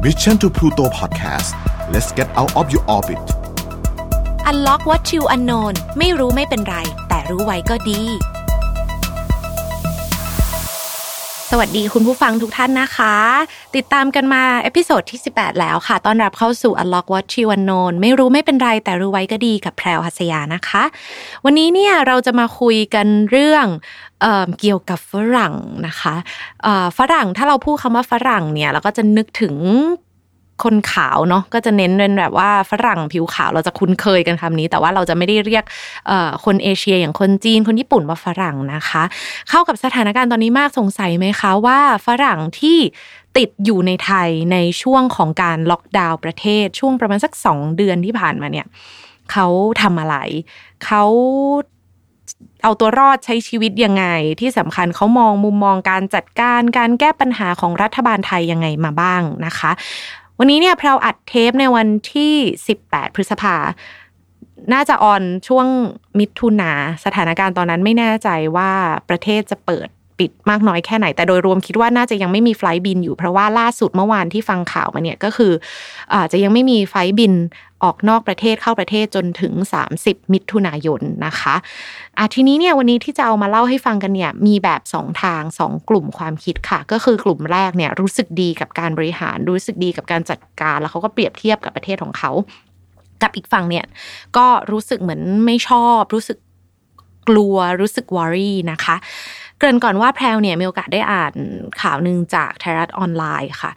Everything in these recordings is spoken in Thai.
Mission to Pluto Podcast let's get out of your orbit Unlock what you unknown ไม่รู้ไม่เป็นไร แต่รู้ไว้ก็ดี สวัสดีคุณผู้ฟังทุกท่านนะคะ ติดตามกันมา episode ที่ 18 แล้วค่ะ ต้อนรับเข้าสู่ Unlock What You Unknown ไม่รู้ไม่เป็นไรแต่รู้ไว้ก็ดีกับแพรวหัสยานะคะ วันนี้เนี่ยเราจะมาคุยกันเรื่องเกี่ยวกับฝรั่งนะคะฝรั่งถ้าเราพูดคำว่าฝรั่งเนี่ยเราก็จะนึกถึง คนขาวเนาะก็จะเน้นเป็นแบบว่าฝรั่งผิวขาวเราจะคุ้นเคยกันคำนี้ แต่ว่าเราจะไม่ได้เรียกคนเอเชียอย่างคนจีนคนญี่ปุ่นว่าฝรั่งนะคะ เข้ากับสถานการณ์ตอนนี้มากสงสัยไหมคะว่าฝรั่งที่ติดอยู่ในไทยในช่วงของการล็อกดาวน์ประเทศช่วงประมาณสักสองเดือนที่ผ่านมาเนี่ยเขาทำอะไรเขาเอาตัวรอดใช้ชีวิตยังไง ที่สำคัญเขามองมุมมองการจัดการการแก้ปัญหาของรัฐบาลไทยยังไงมาบ้างนะคะ วันนี้เนี่ยเราอัดเทปในวันที่ 18 พฤษภา น่าจะออนช่วงมิถุนาสถานการณ์ตอนนั้นไม่แน่ใจว่าประเทศจะเปิด ปิดมากน้อยแค่ไหน แต่โดยรวมคิดว่าน่าจะยังไม่มีไฟล์บินอยู่เพราะว่าล่าสุดเมื่อวานที่ฟังข่าวมาเนี่ยก็คืออาจจะยังไม่มีไฟล์บินออกนอกประเทศเข้าประเทศจนถึง 30 มิถุนายนนะคะอะทีนี้เนี่ยวันนี้ที่จะเอามาเล่าให้ฟังกันเนี่ยมีแบบ 2 ทาง 2 กลุ่มความคิดค่ะ ก็คือกลุ่มแรกเนี่ยรู้สึกดีกับการบริหารรู้สึกดีกับการจัดการ แล้วเขาก็เปรียบเทียบกับประเทศของเขา กับอีกฝั่งเนี่ยก็รู้สึกเหมือนไม่ชอบรู้สึกกลัวรู้สึกวอรี่นะคะ เกริ่นก่อนว่าแพรวเนี่ยมีโอกาสได้อ่านข่าวหนึ่งจากไทยรัฐออนไลน์ค่ะ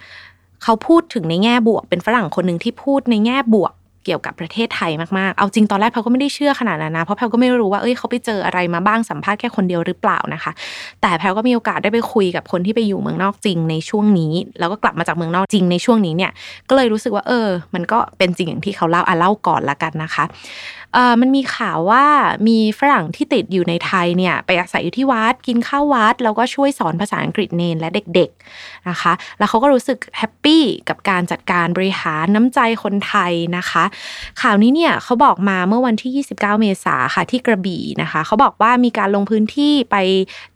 เขาพูดถึงในแง่บวกเป็นฝรั่งคนหนึ่งที่พูดในแง่บวก เกี่ยวกับประเทศไทยมากๆ เอาจริงตอนแรกแพลก็ไม่ได้เชื่อขนาดนั้นนะ เพราะแพลก็ไม่รู้ว่า เอ้ยเขาไปเจออะไรมาบ้างสัมภาษณ์แค่คนเดียวหรือเปล่านะคะ แต่แพลก็มีโอกาสได้ไปคุยกับคนที่ไปอยู่เมืองนอกจริงในช่วงนี้ แล้วก็กลับมาจากเมืองนอกจริงในช่วงนี้เนี่ย ก็เลยรู้สึกว่า เออ มันก็เป็นจริงอย่างที่เขาเล่าอะเล่าก่อนละกันนะคะเอ่อมันมีข่าวว่ามีฝรั่งที่ติดอยู่ในไทยเนี่ยไปอาศัยอยู่ที่วัดกินข้าววัด แล้วก็ช่วยสอนภาษาอังกฤษเนนและเด็กๆนะคะ แล้วเขาก็รู้สึก happy กับการจัดการบริหารน้ำใจคนไทยนะคะข่าวนี้เนี่ยเขาบอกมาเมื่อวันที่ 29 เมษาค่ะที่กระบี่นะคะเขาบอกว่ามีการลงพื้นที่ไป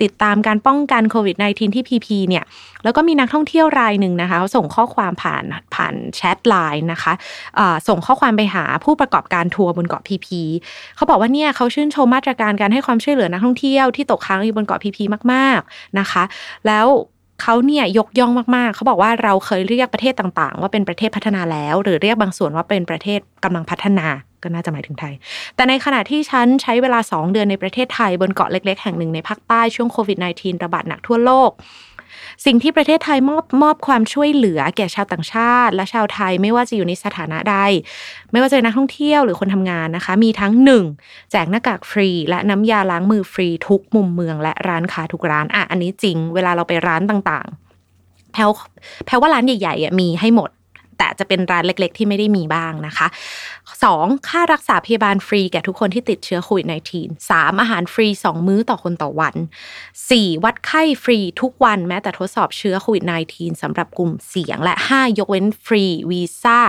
ติดตามการป้องกันโควิด -19 ที่พีพีเนี่ยแล้วก็มีนักท่องเที่ยวรายหนึ่งนะคะเขาส่งข้อความผ่านผ่านแชทไลน์นะคะส่งข้อความไปหาผู้ประกอบการทัวร์บนเกาะพีพีเขาบอกว่าเนี่ยเขาชื่นชมมาตรการการให้ความช่วยเหลือนักท่องเที่ยวที่ตกค้างอยู่บนเกาะพีพีมาก ๆนะคะ แล้ว เขาเนี่ยยกย่องมากๆ เขาบอกว่าเราเคยเรียกประเทศต่างๆ ว่าเป็นประเทศพัฒนาแล้ว หรือเรียกบางส่วนว่าเป็นประเทศกำลังพัฒนาก็น่าจะหมายถึงไทย แต่ในขณะที่ฉันใช้เวลา 2 เดือนในประเทศไทย บนเกาะเล็ก ๆ แห่งหนึ่งในภาคใต้ช่วงโควิด -19 ระบาดหนักทั่วโลก สิ่งที่ประเทศไทยมอบมอบความช่วยเหลือแก่ชาวต่างชาติ และชาวไทยไม่ว่าจะอยู่ในสถานะใด ไม่ว่าจะเป็นนักท่องเที่ยวหรือคนทำงานนะคะ มีทั้งหนึ่งแจกหน้ากากฟรี และน้ำยาล้างมือฟรีทุกมุมเมืองและร้านค้าทุกร้านอะอันนี้จริง เวลาเราไปร้านต่างๆแพลแพลว่าร้านใหญ่ๆมีให้หมด แต่จะเป็นร้านเล็ก ๆ ที่ไม่ได้มีบ้างนะคะ 2. ค่ารักษาพยาบาลฟรีแก่ทุกคนที่ติดเชื้อโควิด -19 3. อาหารฟรี 2 มื้อต่อคนต่อวัน 4. วัดไข้ฟรีทุกวันแม้แต่ทดสอบเชื้อโควิด -19 สำหรับกลุ่มเสี่ยง และ 5 ยกเว้นฟรีวีซ่า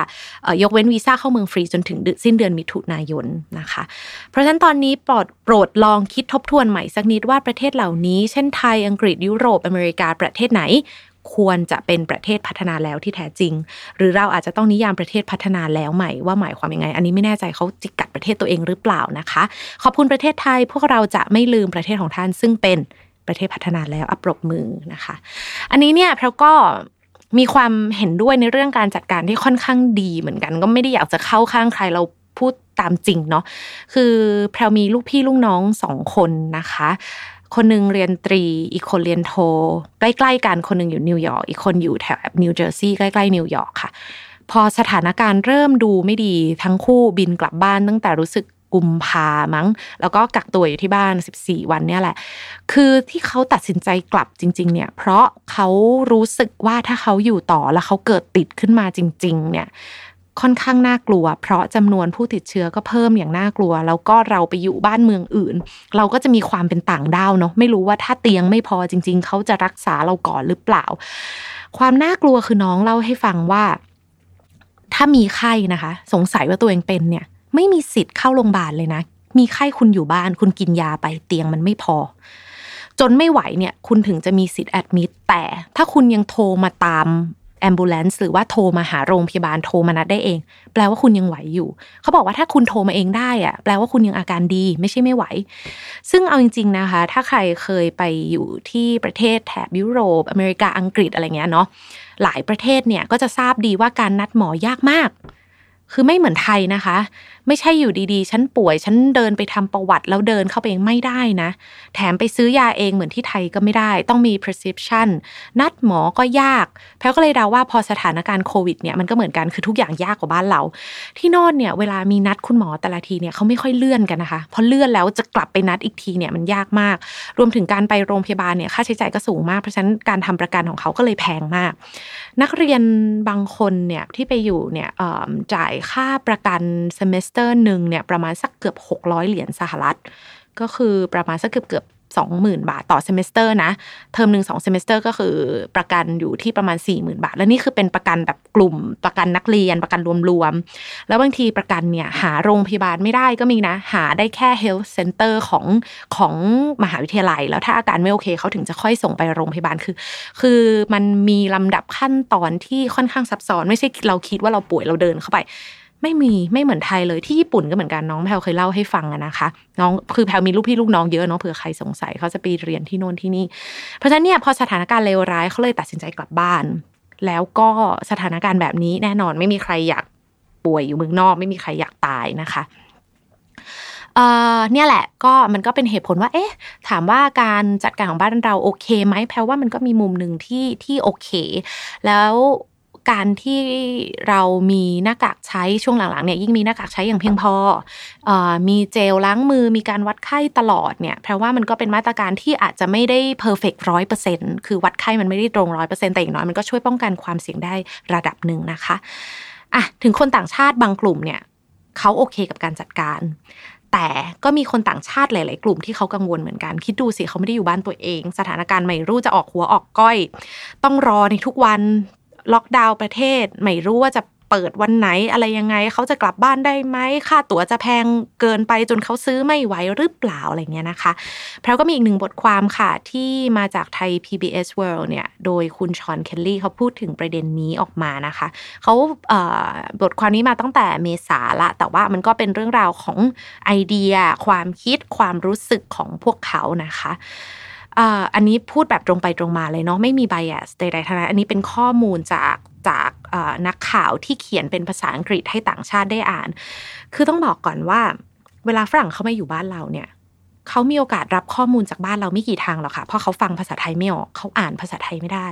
ยกเว้นวีซ่าเข้าเมืองฟรีจนถึงสิ้นเดือนมิถุนายนนะคะ เพราะฉะนั้นตอนนี้โปรดโปรดลองคิดทบทวนใหม่สักนิดว่าประเทศเหล่านี้ เช่นไทยอังกฤษยุโรปอเมริกาประเทศไหน ควรจะเป็นประเทศพัฒนาแล้วที่แท้จริง หรือเราอาจจะต้องนิยามประเทศพัฒนาแล้วใหม่ว่าหมายความยังไง อันนี้ไม่แน่ใจเขาจิกกัดประเทศตัวเองหรือเปล่านะคะ ขอบคุณประเทศไทยพวกเราจะไม่ลืมประเทศของท่าน ซึ่งเป็นประเทศพัฒนาแล้วอัปรบมือนะคะ อันนี้เนี่ยเราก็มีความเห็นด้วยในเรื่องการจัดการที่ค่อนข้างดีเหมือนกัน ก็ไม่ได้อยากจะเข้าข้างใครเราพูดตามจริงเนาะคือแพรมีลูกพี่ลูกน้องสองคนนะคะ คนหนึ่งเรียนตรี อีกคนเรียนโท ใกล้ๆกันคนหนึ่งอยู่นิวยอร์กอีกคนอยู่แถวนิวเจอร์ซีย์ใกล้ๆนิวยอร์กค่ะ พอสถานการณ์เริ่มดูไม่ดีทั้งคู่บินกลับบ้านตั้งแต่รู้สึกกุมภามั้ง แล้วก็กักตัวอยู่ที่บ้าน 14 วันเนี่ยแหละ คือที่เขาตัดสินใจกลับจริง ๆ เนี่ย เพราะเขารู้สึกว่าถ้าเขาอยู่ต่อแล้วเขาเกิดติดขึ้นมาจริง ๆ เนี่ย ค่อนข้างน่ากลัว เพราะจำนวนผู้ติดเชื้อก็เพิ่มอย่างน่ากลัว แล้วก็เราไปอยู่บ้านเมืองอื่น เราก็จะมีความเป็นต่างด้าวเนาะไม่รู้ว่าถ้าเตียงไม่พอจริง ๆ เขาจะรักษาเราก่อนหรือเปล่า ความน่ากลัวคือน้องเล่าให้ฟังว่า ถ้ามีไข้นะคะ สงสัยว่าตัวเองเป็นเนี่ย ไม่มีสิทธิ์เข้าโรงพยาบาลเลยนะ มีไข้คุณอยู่บ้าน คุณกินยาไปเตียงมันไม่พอจนไม่ไหวเนี่ยคุณถึงจะมีสิทธิ์ admit แต่ถ้าคุณยังโทรมาตาม ambulance หรือว่าโทรมาหาโรงพยาบาลโทรมานัดได้เอง แปลว่าคุณยังไหวอยู่ เขาบอกว่าถ้าคุณโทรมาเองได้อะแปลว่าคุณยังอาการดีไม่ใช่ไม่ไหว ซึ่งเอาจริง ๆนะคะ ถ้าใครเคยไปอยู่ที่ประเทศแถบยุโรป อเมริกาอังกฤษอะไรเงี้ยเนาะหลายประเทศเนี่ยก็จะทราบดีว่าการนัดหมอยากมาก คือไม่เหมือนไทยนะคะ ไม่ใช่อยู่ดีๆ ฉันป่วย ฉันเดินไปทำประวัติแล้วเดินเข้าไปเองไม่ได้นะ แถมไปซื้อยาเองเหมือนที่ไทยก็ไม่ได้ ต้องมี prescription นัดหมอก็ยาก แพลก็เลยเดาว่าพอสถานการณ์โควิดเนี่ยมันก็เหมือนกันคือทุกอย่างยากกว่าบ้านเรา ที่โน่นเนี่ยเวลามีนัดคุณหมอแต่ละทีเนี่ยเขาไม่ค่อยเลื่อนกันนะคะพอเลื่อนแล้วจะกลับไปนัดอีกทีเนี่ยมันยากมาก รวมถึงการไปโรงพยาบาลเนี่ยค่าใช้จ่ายก็สูงมากเพราะฉะนั้นการทำประกันของเขาก็เลยแพงมาก นักเรียนบางคนเนี่ยที่ไปอยู่เนี่ยจ่ายค่าประกัน semester หนึ่งเนี่ยประมาณสักเกือบ 600 เหรียญสหรัฐ ก็คือประมาณสักเกือบเกือบ สองหมื่นบาทต่อ semester นะเทอมหนึ่งสอง semester ก็คือประกันอยู่ที่ประมาณ4ี่หมื่นบาท และนี่คือเป็นประกันแบบกลุ่มประกันนักเรียนประกันรวมๆแล้วบางทีประกันเนี่ยหาโรงพยาบาลไม่ได้ก็มีนะ หาได้แค่ health center ของของมหาวิทยาลัย แล้วถ้าอาการไม่โอเคเขาถึงจะค่อยส่งไปโรงพยาบาลคือ คือมันมีลำดับขั้นตอนที่ค่อนข้างซับซ้อน ไม่ใช่เราคิดว่าเราป่วยเราเดินเข้าไป ไม่มีไม่เหมือนไทยเลยที่ญี่ปุ่นก็เหมือนกันน้องแพลเคยเล่าให้ฟังนะคะ น้องคือแพลมีลูกพี่ลูกน้องเยอะเนาะเผื่อใครสงสัยเขาจะไปเรียนที่โน่นที่นี่เพราะฉะนั้นเนี่ยพอสถานการณ์เลวร้ายเขาเลยตัดสินใจกลับบ้าน แล้วก็สถานการณ์แบบนี้แน่นอนไม่มีใครอยากป่วยอยู่เมืองนอก ไม่มีใครอยากตายนะคะเออเนี่ยแหละก็มันก็เป็นเหตุผลว่า เอ๊ะ ถามว่าการจัดการของบ้านเราโอเคไหมแพลว่ามันก็มีมุมหนึ่งที่ที่โอเค แล้ว การที่เรามีหน้ากากใช้ช่วงหลังๆเนี่ยยิ่งมีหน้ากากใช้อย่างเพียงพออมีเจลล้างมือมีการวัดไข้ตลอดเนี่ยแปลว่ามันก็เป็นมาตรการที่อาจจะไม่ได้เพอร์เฟกต์ร้อยเปอร์เซ็นต์คือวัดไข้มันไม่ได้ตรงร้อยเปอร์เซ็นต์แต่อย่างน้อยมันก็ช่วยป้องกันความเสี่ยงได้ระดับหนึ่งนะคะอะถึงคนต่างชาติบางกลุ่มเนี่ยเขาโอเคกับการจัดการแต่ก็มีคนต่างชาติหลาย ๆ กลุ่มที่เขากังวลเหมือนกัน คิดดูสิเขาไม่ได้อยู่บ้านตัวเอง สถานการณ์ไม่รู้จะออกหัวออกก้อย ต้องรอในทุกวัน ล็อกดาวน์ประเทศ ไม่รู้ว่าจะเปิดวันไหนอะไรยังไง เขาจะกลับบ้านได้ไหมค่าตั๋วจะแพงเกินไปจนเขาซื้อไม่ไหวหรือเปล่าอะไรเงี้ยนะคะแพรวก็มีอีกหนึ่งบทความค่ะ ที่มาจากไทย PBS World เนี่ยโดยคุณชอนเคลลี่เขาพูดถึงประเด็นนี้ออกมานะคะเขาบทความนี้มาตั้งแต่เมษาละ แต่ว่ามันก็เป็นเรื่องราวของไอเดีย ความคิดความรู้สึกของพวกเขานะคะ อันนี้พูดแบบตรงไปตรงมาเลยเนาะไม่มีไบแอสใดๆทั้งนั้นอันนี้เป็นข้อมูลจากจากนักข่าวที่เขียนเป็นภาษาอังกฤษให้ต่างชาติได้อ่าน คือต้องบอกก่อนว่า เวลาฝรั่งเขามาอยู่บ้านเราเนี่ยเขามีโอกาสรับข้อมูลจากบ้านเราไม่กี่ทางหรอกค่ะ เพราะเขาฟังภาษาไทยไม่ออกเขาอ่านภาษาไทยไม่ได้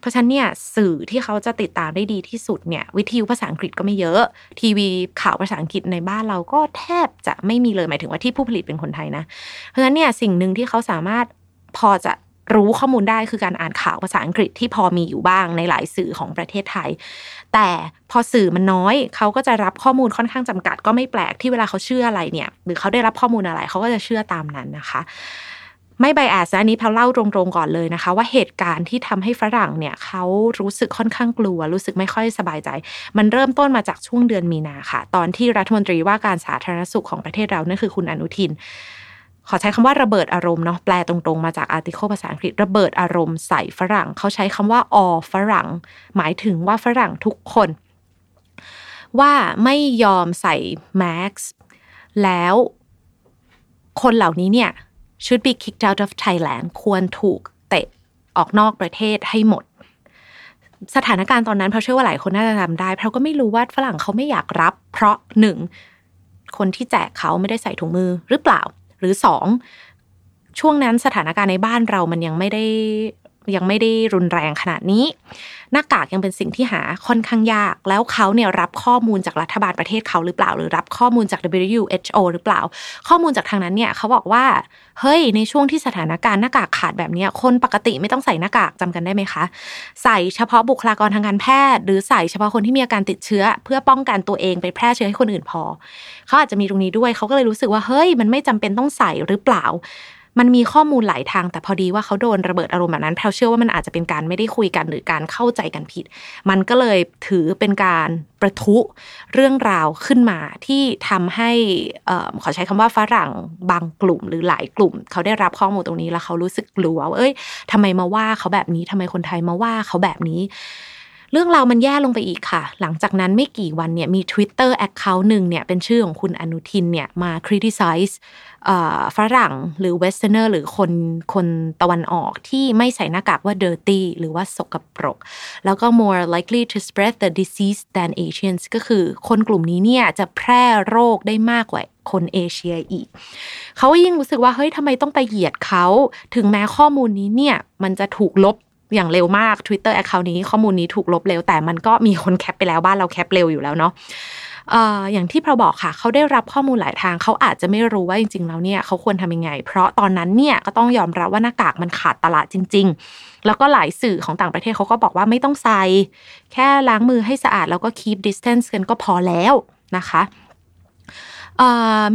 เพราะฉะนั้นเนี่ยสื่อที่เขาจะติดตามได้ดีที่สุดเนี่ยวิทยุภาษาอังกฤษก็ไม่เยอะ ทีวีข่าวภาษาอังกฤษในบ้านเราก็แทบจะไม่มีเลยหมายถึงว่าที่ผู้ผลิตเป็นคนไทยนะ เพราะฉะนั้นเนี่ยสิ่งหนึ่งที่เขาสามารถ พอจะรู้ข้อมูลได้คือการอ่านข่าวภาษาอังกฤษที่พอมีอยู่บ้างในหลายสื่อของประเทศไทย แต่พอสื่อมันน้อย เขาก็จะรับข้อมูลค่อนข้างจำกัด ก็ไม่แปลกที่เวลาเขาเชื่ออะไรเนี่ย หรือเขาได้รับข้อมูลอะไรเขาก็จะเชื่อตามนั้นนะคะ ไม่ไบแอสอันนี้พาเล่าตรงๆก่อนเลยนะคะ ว่าเหตุการณ์ที่ทำให้ฝรั่งเนี่ยเขารู้สึกค่อนข้างกลัว รู้สึกไม่ค่อยสบายใจ มันเริ่มต้นมาจากช่วงเดือนมีนาค่ะ ตอนที่รัฐมนตรีว่าการสาธารณสุขของประเทศเรานั่นคือคุณอนุทิน ขอใช้คำว่าระเบิดอารมณ์เนาะแปลตรงๆ มาจากอาร์ติเคิลภาษาอังกฤษระเบิดอารมณ์ใส่ฝรั่ง เขาใช้คำว่าอฝรั่ง หมายถึงว่าฝรั่งทุกคน ว่าไม่ยอมใส่แมสแล้วคนเหล่านี้เนี่ย should be kicked out of Thailand ควรถูกเตะออกนอกประเทศให้หมด สถานการณ์ตอนนั้นเพราะเชื่อว่าหลายคนน่าจะจำได้เพราะก็ไม่รู้ว่าฝรั่งเขาไม่อยากรับ เพราะหนึ่งคนที่แจกเขาไม่ได้ใส่ถุงมือหรือเปล่า หรือสองช่วงนั้นสถานการณ์ในบ้านเรามันยังไม่ได้ ยังไม่ได้รุนแรงขนาดนี้ หน้ากากยังเป็นสิ่งที่หาค่อนข้างยาก แล้วเขาเนี่ยรับข้อมูลจากรัฐบาลประเทศเขาหรือเปล่า หรือรับข้อมูลจาก WHO หรือเปล่า ข้อมูลจากทางนั้นเนี่ยเขาบอกว่าเฮ้ยในช่วงที่สถานการณ์หน้ากากขาดแบบนี้คนปกติไม่ต้องใส่หน้ากากจำกันได้ไหมคะ ใส่เฉพาะบุคลากรทางการแพทย์ หรือใส่เฉพาะคนที่มีอาการติดเชื้อ เพื่อป้องกันตัวเองไปแพร่เชื้อให้คนอื่นพอเขาอาจจะมีตรงนี้ด้วยเขาก็เลยรู้สึกว่าเฮ้ยมันไม่จำเป็นต้องใส่หรือเปล่า มันมีข้อมูลหลายทาง แต่พอดีว่าเขาโดนระเบิดอารมณ์แบบนั้นแพลวเชื่อว่ามันอาจจะเป็นการไม่ได้คุยกันหรือการเข้าใจกันผิด มันก็เลยถือเป็นการประทุเรื่องราวขึ้นมาที่ทำให้ขอใช้คำว่าฝรั่งบางกลุ่มหรือหลายกลุ่ม เขาได้รับข้อมูลตรงนี้แล้วเขารู้สึกกลัวว่าเอ้ยทำไมมาว่าเขาแบบนี้ทำไมคนไทยมาว่าเขาแบบนี้ เรื่องราวมันแย่ลงไปอีกค่ะ หลังจากนั้นไม่กี่วันเนี่ยมี Twitter Account หนึ่งเนี่ยเป็นชื่อของคุณอนุทินเนี่ยมา criticize ฝรั่งหรือ Westerner หรือคนคนตะวันออกที่ไม่ใส่หน้ากากว่า dirty หรือว่าสกปรก แล้วก็ more likely to spread the disease than Asians ก็คือคนกลุ่มนี้เนี่ยจะแพร่โรคได้มากกว่าคนเอเชียอีก เขายิ่งรู้สึกว่าเฮ้ยทำไมต้องไปเหยียดเขา ถึงแม้ข้อมูลนี้เนี่ยมันจะถูกลบ อย่างเร็วมาก Twitter Account นี้ข้อมูลนี้ถูกลบเร็ว แต่มันก็มีคนแคปไปแล้วบ้านเราแคปเร็วอยู่แล้วเนาะอย่างที่เราบอกค่ะ เขาได้รับข้อมูลหลายทาง เขาอาจจะไม่รู้ว่าจริง ๆ แล้วเนี่ยเขาควรทำยังไง เพราะตอนนั้นเนี่ยก็ต้องยอมรับว่าหน้ากากมันขาดตลาดจริง ๆ แล้วก็หลายสื่อของต่างประเทศเขาก็บอกว่าไม่ต้องใส่ แค่ล้างมือให้สะอาดแล้วก็ keep distance กันก็พอแล้วนะคะ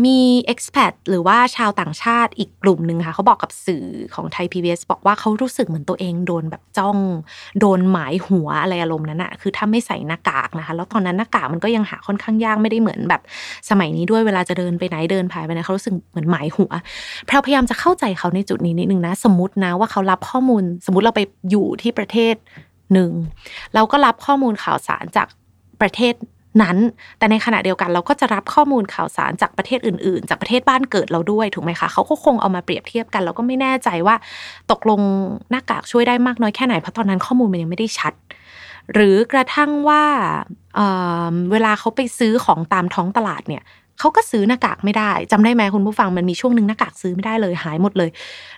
มี expat หรือว่าชาวต่างชาติอีกกลุ่มหนึ่งค่ะเขาบอกกับสื่อของไทย PBS บอกว่าเขารู้สึกเหมือนตัวเองโดนแบบจ้อง โดนหมายหัวอะไรอารมณ์นั้นอะคือถ้าไม่ใส่หน้ากากนะคะ แล้วตอนนั้นหน้ากากมันก็ยังหาค่อนข้างยากไม่ได้เหมือนแบบ สมัยนี้ด้วยเวลาจะเดินไปไหนเดินผ่านไปไหนเขารู้สึกเหมือนหมายหัวเราพยายามจะเข้าใจเขาในจุดนี้นิดนึงนะ สมมตินะว่าเขารับข้อมูล สมมติเราไปอยู่ที่ประเทศหนึ่งเราก็รับข้อมูลข่าวสารจากประเทศ นั้น แต่ในขณะเดียวกันเราก็จะรับข้อมูลข่าวสารจากประเทศอื่น ๆ จากประเทศบ้านเกิดเราด้วยถูกไหมคะเขาก็คงเอามาเปรียบเทียบกัน เราก็ไม่แน่ใจว่า ตกลงหน้ากากช่วยได้มากน้อยแค่ไหนเพราะตอนนั้นข้อมูลมันยังไม่ได้ชัด หรือกระทั่งว่าเเวลาเขาไปซื้อของตามท้องตลาดเนี่ย เขาก็ซื้อหน้ากากไม่ได้จำได้ไหมคุณผู้ฟังมันมีช่วงหนึ่งหน้ากากซื้อไม่ได้เลยหายหมดเลย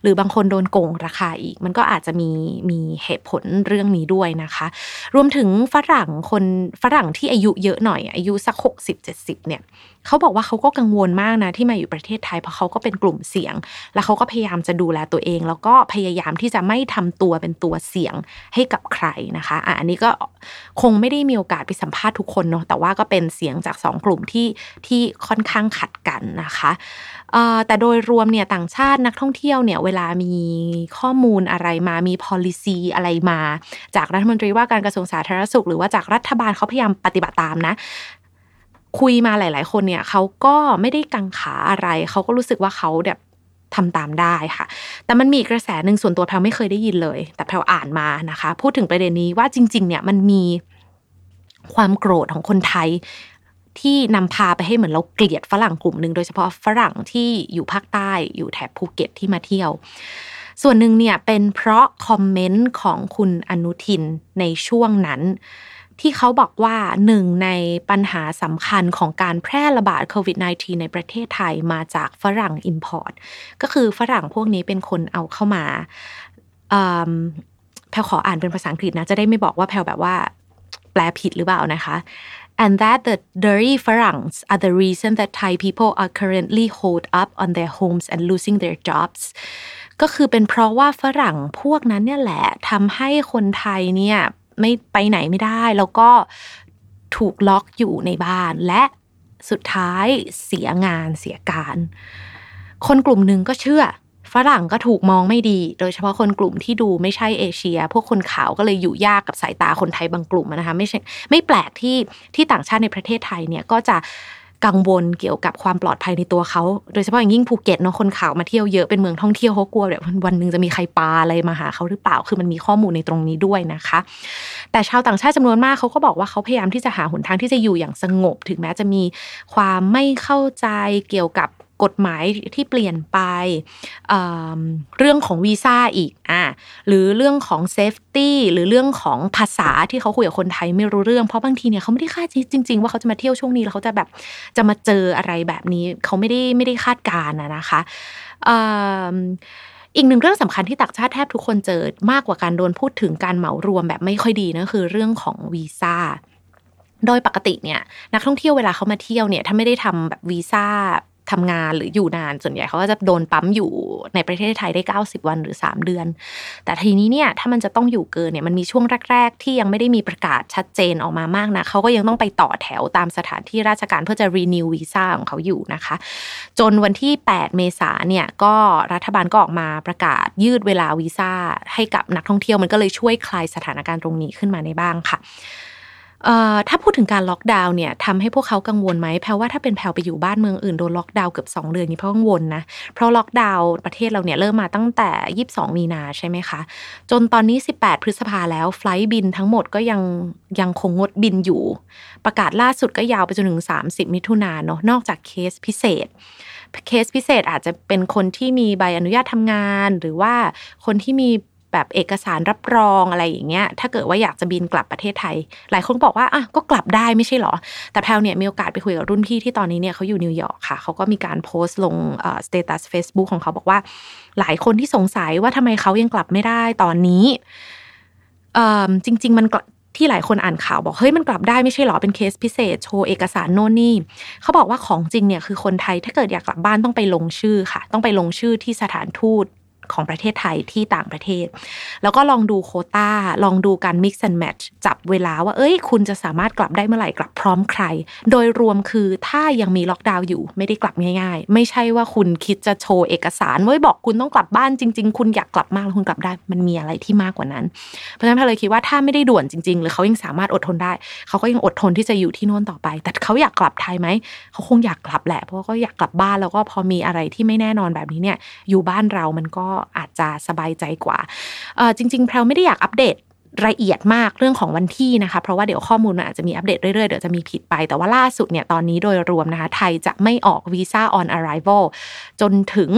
หรือบางคนโดนโกงราคาอีก มันก็อาจจะมีมีเหตุผลเรื่องนี้ด้วยนะคะ รวมถึงฝรั่งคนฝรั่งที่อายุเยอะหน่อย อายุสักหกสิบเจ็ดสิบเนี่ย เขาบอกว่าเขาก็กังวลมากนะที่มาอยู่ประเทศไทยเพราะเขาก็เป็นกลุ่มเสี่ยง แล้วเขาก็พยายามจะดูแลตัวเอง แล้วก็พยายามที่จะไม่ทำตัวเป็นตัวเสี่ยงให้กับใครนะคะอะอันนี้ก็คงไม่ได้มีโอกาสไปสัมภาษณ์ทุกคนเนาะแต่ว่าก็เป็นเสียงจากสองกลุ่มที่ที่ค่อนข้างขัดกันนะคะแต่โดยรวมเนี่ยต่างชาตินักท่องเที่ยวเนี่ยเวลามีข้อมูลอะไรมามี policy อะไรมา จากรัฐมนตรีว่าการกระทรวงสาธารณสุข หรือว่าจากรัฐบาลเขาพยายามปฏิบัติตามนะ คุยมาหลาย ๆ คนเนี่ยเขาก็ไม่ได้กังขาอะไร เขาก็รู้สึกว่าเขาแบบทำตามได้ค่ะ แต่มันมีกระแสหนึ่งส่วนตัวแพลไม่เคยได้ยินเลย แต่แพลอ่านมานะคะ พูดถึงประเด็นนี้ว่าจริง ๆ เนี่ยมันมีความโกรธของคนไทยที่นำพาไปให้เหมือนเราเกลียดฝรั่งกลุ่มหนึ่งโดยเฉพาะฝรั่งที่อยู่ภาคใต้อยู่แถบภูเก็ตที่มาเที่ยว ส่วนหนึ่งเนี่ยเป็นเพราะ comment ของคุณอนุทินในช่วงนั้น ที่เขาบอกว่าหนึ่งในปัญหาสำคัญของการแพร่ระบาดโควิด -19 ในประเทศไทยมาจากฝรั่ง import ก็คือฝรั่งพวกนี้เป็นคนเอาเข้ามาแพลขออ่านเป็นภาษาอังกฤษนะ จะได้ไม่บอกว่าแพลแบบว่าแปลผิดหรือเปล่านะคะ and that the dirty Farangs are the reason that Thai people are currently holed up on their homes and losing their jobs ก็คือเป็นเพราะว่าฝรั่งพวกนั้นเนี่ยแหละทำให้คนไทยเนี่ย ไม่ไปไหนไม่ได้ แล้วก็ถูกล็อกอยู่ในบ้านและสุดท้ายเสียงานเสียการ คนกลุ่มหนึ่งก็เชื่อ ฝรั่งก็ถูกมองไม่ดี โดยเฉพาะคนกลุ่มที่ดูไม่ใช่เอเชีย พวกคนขาวก็เลยอยู่ยากกับสายตาคนไทยบางกลุ่มนะคะไม่ใช่ไม่แปลกที่ที่ต่างชาติในประเทศไทยเนี่ยก็จะ กังวลเกี่ยวกับความปลอดภัยในตัวเขา โดยเฉพาะอย่างยิ่งภูเก็ตเนาะคนข่าวมาเที่ยวเยอะเป็นเมืองท่องเที่ยวเขากลัวแบบวันหนึ่งจะมีใครปาอะไรมาหาเขาหรือเปล่าคือมันมีข้อมูลในตรงนี้ด้วยนะคะ แต่ชาวต่างชาติจำนวนมากเขาก็บอกว่าเขาพยายามที่จะหาหนทางที่จะอยู่อย่างสงบ ถึงแม้จะมีความไม่เข้าใจเกี่ยวกับ กฎหมายที่เปลี่ยนไปเรื่องของวีซ่าอีกอะหรือเรื่องของ safety หรือเรื่องของภาษาที่เขาคุยกับคนไทยไม่รู้เรื่องเพราะบางทีเนี่ยเขาไม่ได้คาดจริง ๆ ว่าเขาจะมาเที่ยวช่วงนี้แล้วเขาจะแบบจะมาเจออะไรแบบนี้เขาไม่ได้ไม่ได้คาดการณ์นะคะอีกหนึ่งเรื่องสำคัญที่ต่างชาติแทบทุกคนเจอมากกว่าการโดนพูดถึงการเหมารวมแบบไม่ค่อยดีนะคือเรื่องของวีซ่าโดยปกติเนี่ยนักท่องเที่ยวเวลาเขามาเที่ยวเนี่ยถ้าไม่ได้ทำแบบวีซ่า ทำงานหรืออยู่นานส่วนใหญ่เขาก็จะโดนปั๊มอยู่ในประเทศไทยได้ 90 วันหรือ 3 เดือน แต่ทีนี้เนี่ยถ้ามันจะต้องอยู่เกินเนี่ยมันมีช่วงแรก ๆ ที่ยังไม่ได้มีประกาศชัดเจนออกมามากนะเขาก็ยังต้องไปต่อแถวตามสถานที่ราชการเพื่อจะรีนิววีซ่าของเขาอยู่นะคะ จนวันที่ 8 เมษาเนี่ยก็รัฐบาลก็ออกมาประกาศยืดเวลาวีซ่าให้กับนักท่องเที่ยวมันก็เลยช่วยคลายสถานการณ์ตรงนี้ขึ้นมาในบ้างค่ะ ถ้าพูดถึงการล็อกดาวน์เนี่ยทำให้พวกเขากังวลไหมแพรว่าถ้าเป็นแพรไปอยู่บ้านเมืองอื่นโดนล็อกดาวน์เกือบ2เดือนนี้เพราะกังวลนะเพราะล็อกดาวน์ประเทศเราเนี่ยเริ่มมาตั้งแต่ 22 มีนาใช่ไหมคะ จนตอนนี้ 18 พฤษภาแล้ว flight บินทั้งหมดก็ยังยังคงงดบินอยู่ ประกาศล่าสุดก็ยาวไปจนถึง 30 มิถุนายนเนาะนอกจากเคสพิเศษเคสพิเศษอาจจะเป็นคนที่มีใบอนุญาตทำงาน หรือว่าคนที่มี แบบเอกสารรับรองอะไรอย่างเงี้ยถ้าเกิดว่าอยากจะบินกลับประเทศไทย หลายคนบอกว่าอะก็กลับได้ไม่ใช่หรอ แต่แพรเนี่ยมีโอกาสไปคุยกับรุ่นพี่ที่ตอนนี้เนี่ยเขาอยู่นิวยอร์กค่ะเขาก็มีการโพสต์ลง status เฟซบุ๊กของเขาบอกว่า หลายคนที่สงสัยว่าทำไมเขายังกลับไม่ได้ตอนนี้จริง ๆ มันที่หลายคนอ่านข่าวบอกเฮ้ยมันกลับได้ไม่ใช่หรอเป็นเคสพิเศษโชว์เอกสารโน่นนี่เขาบอกว่าของจริงเนี่ยคือคนไทยถ้าเกิดอยากกลับบ้านต้องไปลงชื่อค่ะ ต้องไปลงชื่อที่สถานทูต ของประเทศไทยที่ต่างประเทศ แล้วก็ลองดูโคตาลองดูการ mix and match จับเวลาว่าเอ้ย คุณจะสามารถกลับได้เมื่อไหร่กลับพร้อมใคร โดยรวมคือถ้ายังมีล็อกดาวน์อยู่ไม่ได้กลับง่ายๆ ไม่ใช่ว่าคุณคิดจะโชว์เอกสารไว้บอกคุณต้องกลับบ้านจริง ๆ คุณอยากกลับมากแล้วคุณกลับได้มันมีอะไรที่มากกว่านั้น เพราะฉะนั้นพเลยคิดว่าถ้าไม่ได้ด่วนจริง ๆ หรือเขายังสามารถอดทนได้ เขาก็ยังอดทนที่จะอยู่ที่โน่นต่อไป แต่เขาอยากกลับไทยไหมเขาคงอยากกลับแหละเพราะก็อยากกลับบ้านแล้วก็พอมีอะไรที่ไม่แน่นอนแบบนี้เนี่ยอยู่บ้านเรามันก็อาจจะสบายใจกว่าจริง ๆ แพรวไม่ได้อยากอัปเดตละเอียดมากเรื่องของวันที่นะคะ เพราะว่าเดี๋ยวข้อมูลมันอาจจะมีอัปเดตเรื่อยๆ เดี๋ยวจะมีผิดไป แต่ว่าล่าสุดเนี่ยตอนนี้โดยรวมนะคะ ไทยจะไม่ออกวีซ่า on arrival จนถึง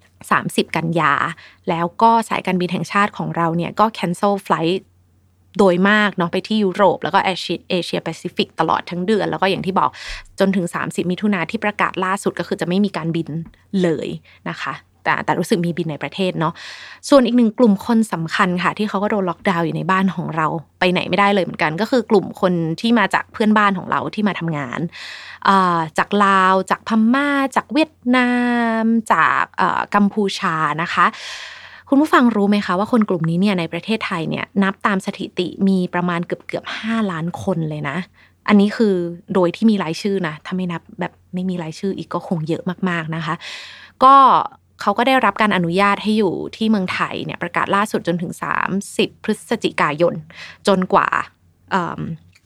30 กันยา แล้วก็สายการบินแห่งชาติของเราเนี่ยก็ cancel flight โดยมากเนาะไปที่ยุโรป แล้วก็เอเชียเอเชียแปซิฟิกตลอดทั้งเดือน แล้วก็อย่างที่บอกจนถึง 30 มิถุนาที่ประกาศล่าสุดก็คือจะไม่มีการบินเลยนะคะ แต่แต่รู้สึกมีบินในประเทศเนาะส่วนอีกหนึ่งกลุ่มคนสำคัญค่ะ ที่เขาก็โดนล็อกดาวน์อยู่ในบ้านของเราไปไหนไม่ได้เลยเหมือนกัน ก็คือกลุ่มคนที่มาจากเพื่อนบ้านของเราที่มาทำงานจากลาว จากพม่า จากเวียดนาม จากกัมพูชานะคะคุณผู้ฟังรู้ไหมคะว่าคนกลุ่มนี้เนี่ยในประเทศไทยเนี่ยนับตามสถิติมีประมาณเกือบเกือบห้าล้านคนเลยนะ อันนี้คือโดยที่มีรายชื่อนะถ้าไม่นับแบบไม่มีรายชื่ออีกก็คงเยอะมากๆนะคะ ก็ เขาก็ได้รับการอนุญาตให้อยู่ที่เมืองไทยเนี่ยประกาศล่าสุดจนถึง 30 พฤศจิกายน จนกว่า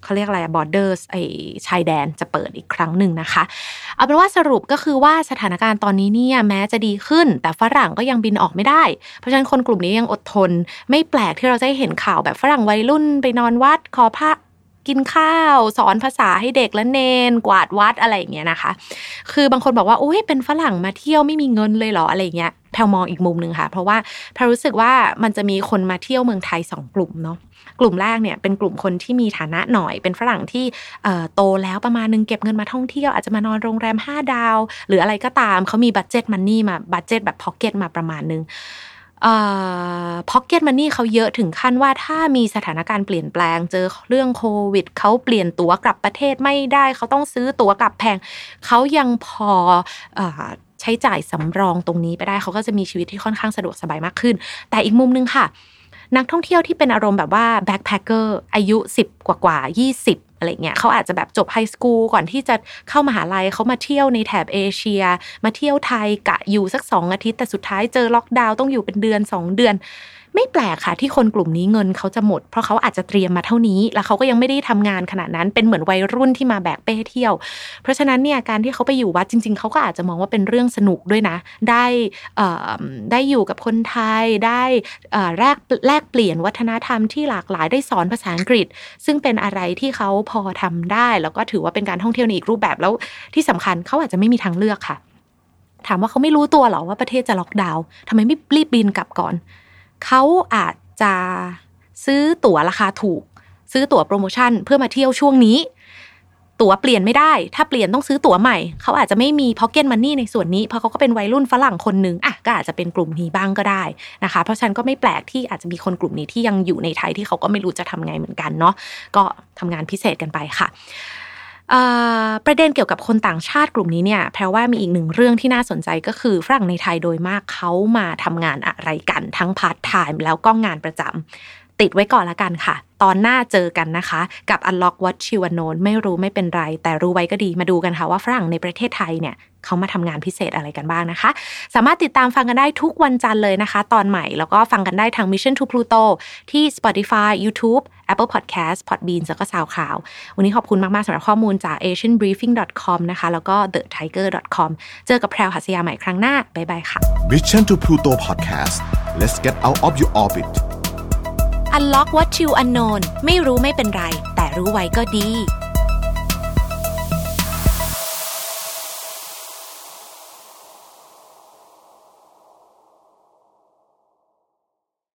เขาเรียกอะไรบอร์เดอร์สไอชายแดนจะเปิดอีกครั้งหนึ่งนะคะ เอาเป็นว่าสรุปก็คือว่าสถานการณ์ตอนนี้เนี่ยแม้จะดีขึ้น แต่ฝรั่งก็ยังบินออกไม่ได้ เพราะฉะนั้นคนกลุ่มนี้ยังอดทน ไม่แปลกที่เราจะเห็นข่าวแบบฝรั่งวัยรุ่นไปนอนวัดขอพระ กินข้าว สอนภาษาให้เด็กและเณรกวาดวัดอะไรอย่างเงี้ยนะคะ คือบางคนบอกว่าโอ้ยเป็นฝรั่งมาเที่ยวไม่มีเงินเลยเหรออะไรเงี้ยแพรมองอีกมุมหนึ่งค่ะ เพราะว่าแพรรู้สึกว่ามันจะมีคนมาเที่ยวเมืองไทยสองกลุ่มเนาะกลุ่มแรกเนี่ยเป็นกลุ่มคนที่มีฐานะหน่อย เป็นฝรั่งที่โตแล้วประมาณนึงเก็บเงินมาท่องเที่ยวอาจจะมานอนโรงแรม 5 ดาว หรืออะไรก็ตามเขามี budget money มา budget แบบ pocket มาประมาณนึง pocket money เขาเยอะถึงขั้นว่าถ้ามีสถานการณ์เปลี่ยนแปลง เจอเรื่องโควิดเขาเปลี่ยนตั๋วกลับประเทศไม่ได้เขาต้องซื้อตั๋วกลับแพงเขายังพอใช้จ่ายสำรองตรงนี้ไปได้เขาก็จะมีชีวิตที่ค่อนข้างสะดวกสบายมากขึ้น แต่อีกมุมนึงค่ะ นักท่องเที่ยวที่เป็นอารมณ์แบบว่า backpacker อายุ 10 กว่ากว่า 20 อะไรเงี้ยเขาอาจจะแบบจบ high school ก่อนที่จะเข้ามหาลัยเขามาเที่ยวในแถบเอเชีย มาเที่ยวไทยกะอยู่สักสองอาทิตย์แต่สุดท้ายเจอล็อกดาวน์ต้องอยู่เป็นเดือนสองเดือนไม่แปลกค่ะที่คนกลุ่มนี้เงินเขาจะหมด เพราะเขาอาจจะเตรียมมาเท่านี้ แล้วเขาก็ยังไม่ได้ทำงานขนาดนั้นเป็นเหมือนวัยรุ่นที่มาแบกเป้เที่ยว เพราะฉะนั้นเนี่ยการที่เขาไปอยู่วัดจริง ๆเขาก็อาจจะมองว่าเป็นเรื่องสนุกด้วยนะ ได้ได้อยู่กับคนไทยได้แลกแลกเปลี่ยนวัฒนธรรมที่หลากหลายได้สอนภาษาอังกฤษ ซึ่งเป็นอะไรที่เขาพอทำได้ แล้วก็ถือว่าเป็นการท่องเที่ยวในอีกรูปแบบแล้วที่สำคัญเขาอาจจะไม่มีทางเลือกค่ะถามว่าเขาไม่รู้ตัวหรอว่าประเทศจะล็อกดาวน์ทำไมไม่รีบบินกลับก่อน เขาอาจจะซื้อตั๋วราคาถูก ซื้อตั๋วโปรโมชั่นเพื่อมาเที่ยวช่วงนี้ ตั๋วเปลี่ยนไม่ได้ ถ้าเปลี่ยนต้องซื้อตั๋วใหม่ เขาอาจจะไม่มีพ็อกเก็ตมันนี่ในส่วนนี้ เพราะเขาก็เป็นวัยรุ่นฝรั่งคนหนึ่งอะก็อาจจะเป็นกลุ่มนี้บ้างก็ได้นะคะ เพราะฉันก็ไม่แปลกที่อาจจะมีคนกลุ่มนี้ที่ยังอยู่ในไทยที่เขาก็ไม่รู้จะทำไงเหมือนกันเนาะก็ทำงานพิเศษกันไปค่ะ ประเด็นเกี่ยวกับคนต่างชาติกลุ่มนี้เนี่ยแปลว่ามีอีกหนึ่งเรื่องที่น่าสนใจก็คือฝรั่งในไทยโดยมากเขามาทำงานอะไรกันทั้งพาร์ทไทม์แล้วก็งานประจำ ติดไว้ก่อนละกันค่ะ ตอนหน้าเจอกันนะคะ กับ Unlock What You w a n o w ไม่รู้ไม่เป็นไร แต่รู้ไว้ก็ดีมาดูกันค่ะว่าฝรั่งในประเทศไทยเนี่ยเขามาทำงานพิเศษอะไรกันบ้างนะคะ สามารถติดตามฟังกันได้ทุกวันจันทร์เลยนะคะ ตอนใหม่แล้วก็ฟังกันได้ทาง Mission to Pluto ที่ Spotify YouTube Apple Podcast Podbean แล้วก็ SoundCloud วันนี้ขอบคุณมาก ๆสำหรับข้อมูลจาก asianbriefing.com นะคะ แล้วก็ thetiger.com เจอกับแพรวหัสยาใหม่ครั้งหน้าบ๊ายบายค่ะ Mission to Pluto Podcast let's get out of your orbit Unlock what you unknown ไม่รู้ไม่เป็นไร แต่รู้ไว้ก็ดี